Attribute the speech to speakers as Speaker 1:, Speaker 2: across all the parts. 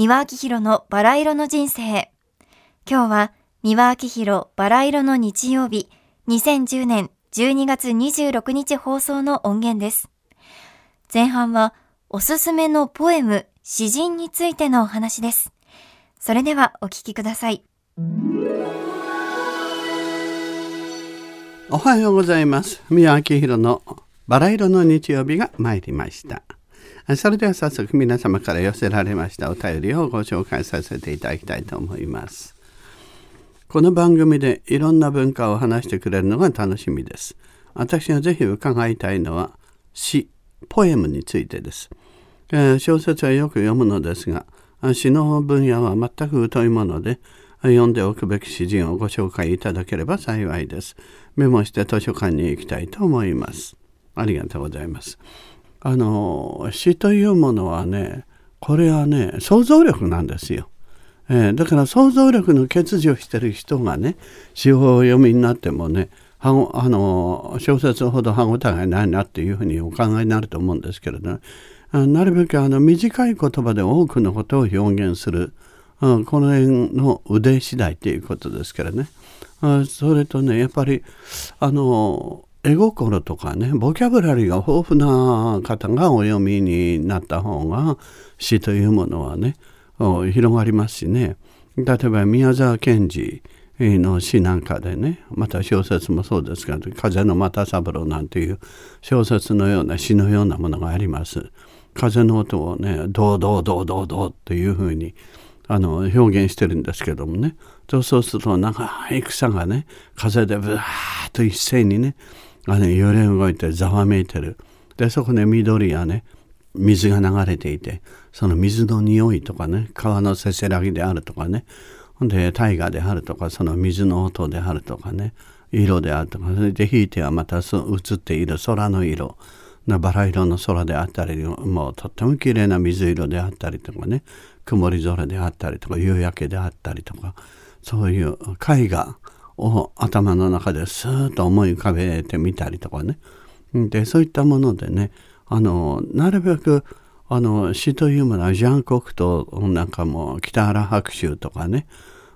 Speaker 1: 三輪明宏のバラ色の人生。今日は三輪明宏バラ色の日曜日、2010年12月26日放送の音源です。前半はおすすめのポエム、詩人についてのお話です。それではお聞きください。
Speaker 2: おはようございます。宮明宏のバラ色の日曜日が参りました。それでは早速皆様から寄せられましたお便りをご紹介させていただきたいと思います。この番組でいろんな文化を話してくれるのが楽しみです。私がぜひ伺いたいのは詩、ポエムについてです。えー、小説はよく読むのですが、詩の分野は全く疎いもので、読んでおくべき詩人をご紹介いただければ幸いです。メモして図書館に行きたいと思います。ありがとうございます。あの詩というものはねこれはね想像力なんですよ。えー、だから想像力の欠如してる人がね詩を読みになってもねあの小説ほど歯応えがないなっていうふうにお考えになると思うんですけれど、ね、なるべくあの短い言葉で多くのことを表現する、うんこの辺の腕次第ということですからね。それとねやっぱりあの絵心とかねボキャブラリーが豊富な方がお読みになった方が詩というものはね広がりますしね例えば宮沢賢治の詩なんかでねまた小説もそうですが「風の又三郎」なんていう小説のような詩のようなものがあります。風の音をね「どうどうどうどうどう」っていうふうにあの表現してるんですけどもねそうすると長い草がね風でブワーッと一斉にねあの揺れ動いてざわめいてる。でそこで緑やね水が流れていてその水の匂いとかね川のせせらぎであるとかねほんで大河であるとかその水の音であるとかね色であるとかそれで引いてはまたそ映っている空の色バラ色の空であったりもうとっても綺麗な水色であったりとかね曇り空であったりとか夕焼けであったりとかそういう絵画を頭の中ですーっと思い浮かべてみたりとかね。でそういったものでねあのなるべくあの詩というものはジャン・コクトなんかも北原白秋とかね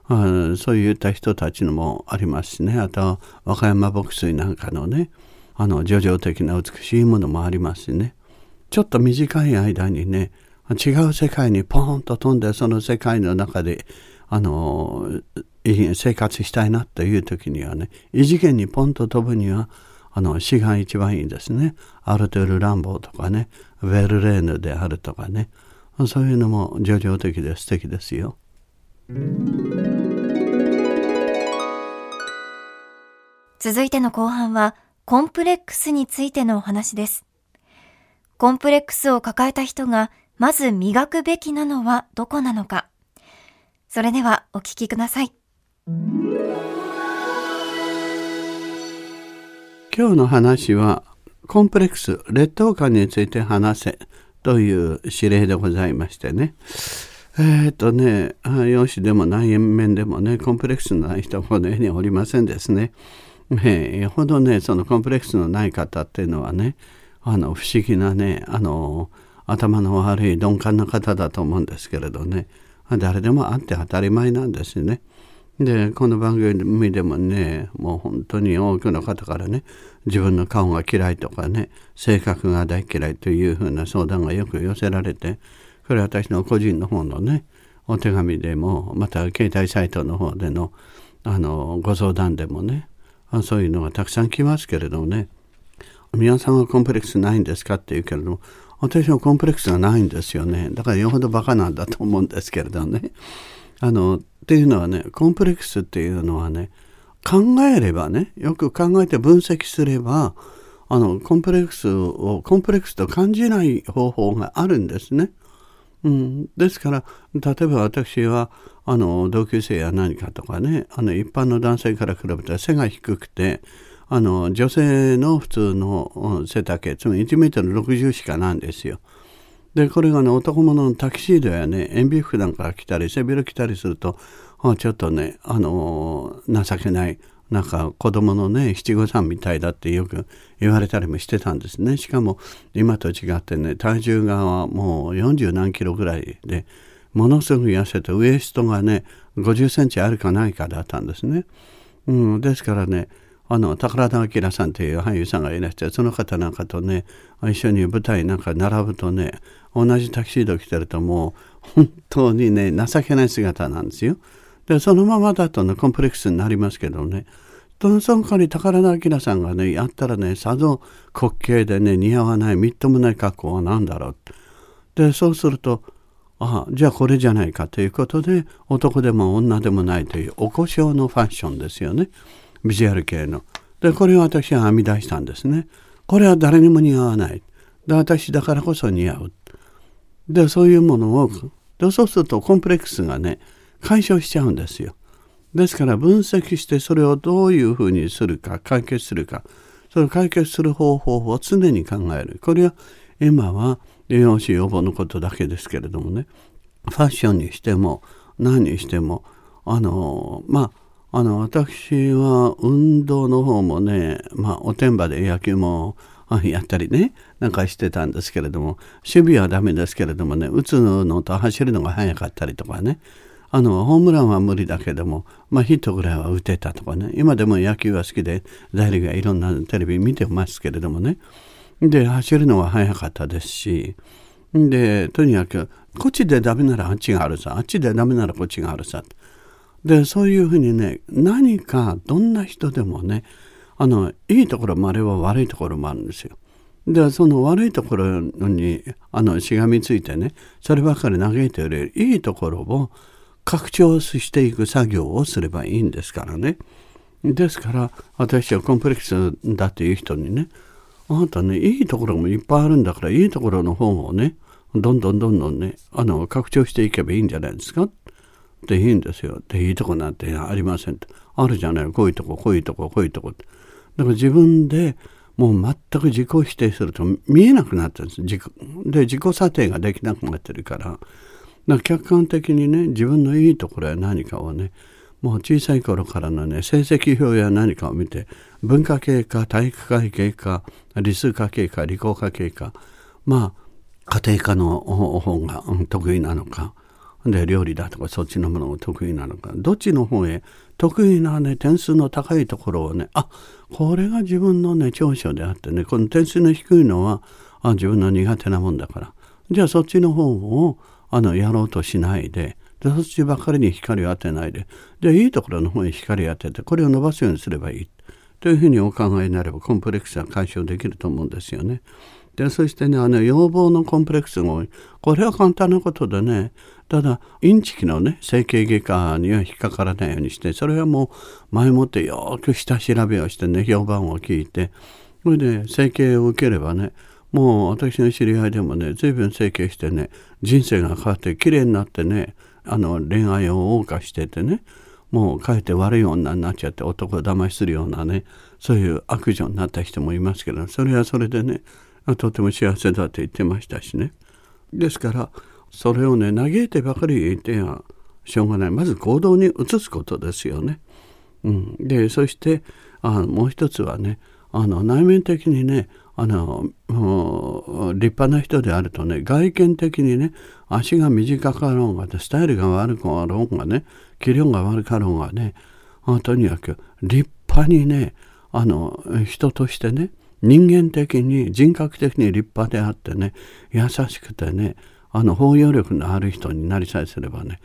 Speaker 2: あそういった人たちのもありますしね。あと和歌山牧水なんかのねあの叙情的な美しいものもありますしね。ちょっと短い間にね違う世界にポーンと飛んでその世界の中であの生活したいなという時にはね異次元にポンと飛ぶにはあの詩が一番いいですねアルテル・ランボーとかねヴェルレーヌであるとかねそういうのも叙情的で素敵ですよ。
Speaker 1: 続いての後半はコンプレックスについてのお話です。コンプレックスを抱えた人がまず磨くべきなのはどこなのか。それではお聞きください。
Speaker 2: 今日の話はコンプレックス劣等感について話せという指令でございましてねえっ、ー、とね容姿でも内面でもねコンプレックスのない人はこの世におりませんですね。えよほどねそのコンプレックスのない方っていうのはねあの不思議なねあの頭の悪い鈍感な方だと思うんですけれどね誰でもあって当たり前なんですよね。でこの番組でもねもう本当に多くの方からね自分の顔が嫌いとかね性格が大嫌いというふうな相談がよく寄せられてこれ私の個人の方のねお手紙でもまた携帯サイトの方でのあのご相談でもねそういうのがたくさん来ますけれどもね皆さんはコンプレックスないんですか？って言うけれども私はコンプレックスがないんですよね。だからよほどバカなんだと思うんですけれどね。あのっていうのはねコンプレックスっていうのはね考えればねよく考えて分析すればあのコンプレックスをコンプレックスと感じない方法があるんですね。うん、ですから例えば私はあの同級生や何かとかねあの一般の男性から比べたら背が低くてあの女性の普通の背丈つまり1メートル60しかなんですよ。でこれがね男物のタキシードやね塩ビ服なんか着たり背広着たりするとちょっとねあの情けないなんか子供のね七五三みたいだってよく言われたりもしてたんですねしかも今と違ってね体重がもう40何キロぐらいでものすごく痩せてウエストがね50センチあるかないかだったんですね。うん、ですからねあの宝田明さんという俳優さんがいらしてその方なんかとね一緒に舞台なんか並ぶとね同じタキシード着てるともう本当にね情けない姿なんですよ。でそのままだとねコンプレックスになりますけどねその代わり宝田明さんがねやったらねさぞ滑稽でね似合わないみっともない格好は何だろうでそうするとああじゃあこれじゃないかということで男でも女でもないというお故障のファッションですよね。ビジュアル系の。で、これを私は編み出したんですね。これは誰にも似合わない。で、私だからこそ似合う。で、そういうものを、でそうするとコンプレックスがね、解消しちゃうんですよ。ですから分析してそれをどういうふうにするか、解決するか、それを解決する方法を常に考える。これは今は栄養士予防のことだけですけれどもね、ファッションにしても何にしても、あの、まあ、あの私は運動の方もね、まあ、おてんばで野球もやったりねなんかしてたんですけれども守備はダメですけれどもね打つのと走るのが速かったりとかね。あのホームランは無理だけども、まあ、ヒットぐらいは打てたとかね。今でも野球は好きで大リーグいろんなテレビ見てますけれどもね。で走るのは速かったですし。でとにかくこっちでダメならあっちがあるさあっちでダメならこっちがあるさ。でそういうふうにね何かどんな人でもねあのいいところもあれば悪いところもあるんですよ。でその悪いところにあのしがみついてねそればかり嘆いてよりいいところを拡張していく作業をすればいいんですからね。ですから私はコンプレックスだっていう人にねあなたねいいところもいっぱいあるんだからいいところの方をねどんどんどんどんねあの拡張していけばいいんじゃないですかっていいんですよ。でいいとこなんてありませんと。あるじゃないこういうとここういうとここういうとこだから自分でもう全く自己否定すると見えなくなってるんです自己で自己査定ができなくなってるからだ客観的にね自分のいいところや何かをねもう小さい頃からのね成績表や何かを見て文化系か体育会系か理数科系か理工科系かまあ家庭科の方が得意なのかで料理だとかそっちのものが得意なのか。どっちの方へ得意なね点数の高いところをねあこれが自分のね長所であってねこの点数の低いのはあ自分の苦手なもんだから。じゃあそっちの方をあのやろうとしないででそっちばっかりに光を当てないでじゃあいいところの方に光を当ててこれを伸ばすようにすればいい。というふうにお考えになればコンプレックスは解消できると思うんですよね。でそしてねあの要望のコンプレックスが多い。これは簡単なことでねただインチキのね整形外科には引っかからないようにしてそれはもう前もってよく下調べをしてね評判を聞いてそれで整形を受ければねもう私の知り合いでもね随分整形してね人生が変わって綺麗になってねあの恋愛を謳歌しててねもうかえって悪い女になっちゃって男を騙しするようなねそういう悪女になった人もいますけどそれはそれでねとても幸せだと言ってましたしね。ですからそれをね嘆いてばかり言ってはしょうがない。まず行動に移すことですよね。うん、でそしてあもう一つはねあの内面的にねあの立派な人であるとね外見的にね足が短かろうがスタイルが悪かろうがね器量が悪かろうがねとにかく立派にねあの人としてね人間的に人格的に立派であってね優しくてねあの包容力のある人になりさえすればね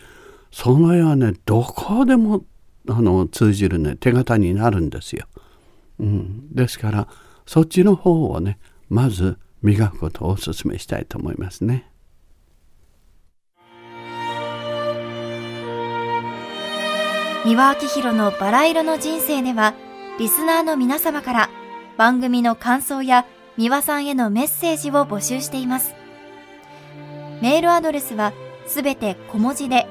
Speaker 2: その絵はねどこでもあの通じるね手形になるんですよ。うん、ですからそっちの方をねまず磨くことをお勧めしたいと思いますね。
Speaker 1: 三輪明宏のバラ色の人生ではリスナーの皆様から番組の感想や三輪さんへのメッセージを募集しています。メールアドレスはすべて小文字で、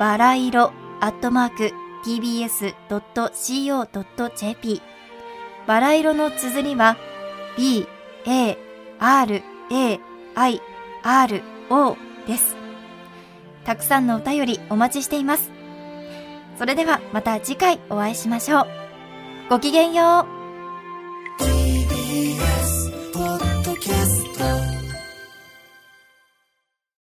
Speaker 1: バラ色アットマーク tbs.co.jp バラ色の綴りは b, a, r, a, i, r, o です。たくさんのお便りお待ちしています。それではまた次回お会いしましょう。ごきげんよう。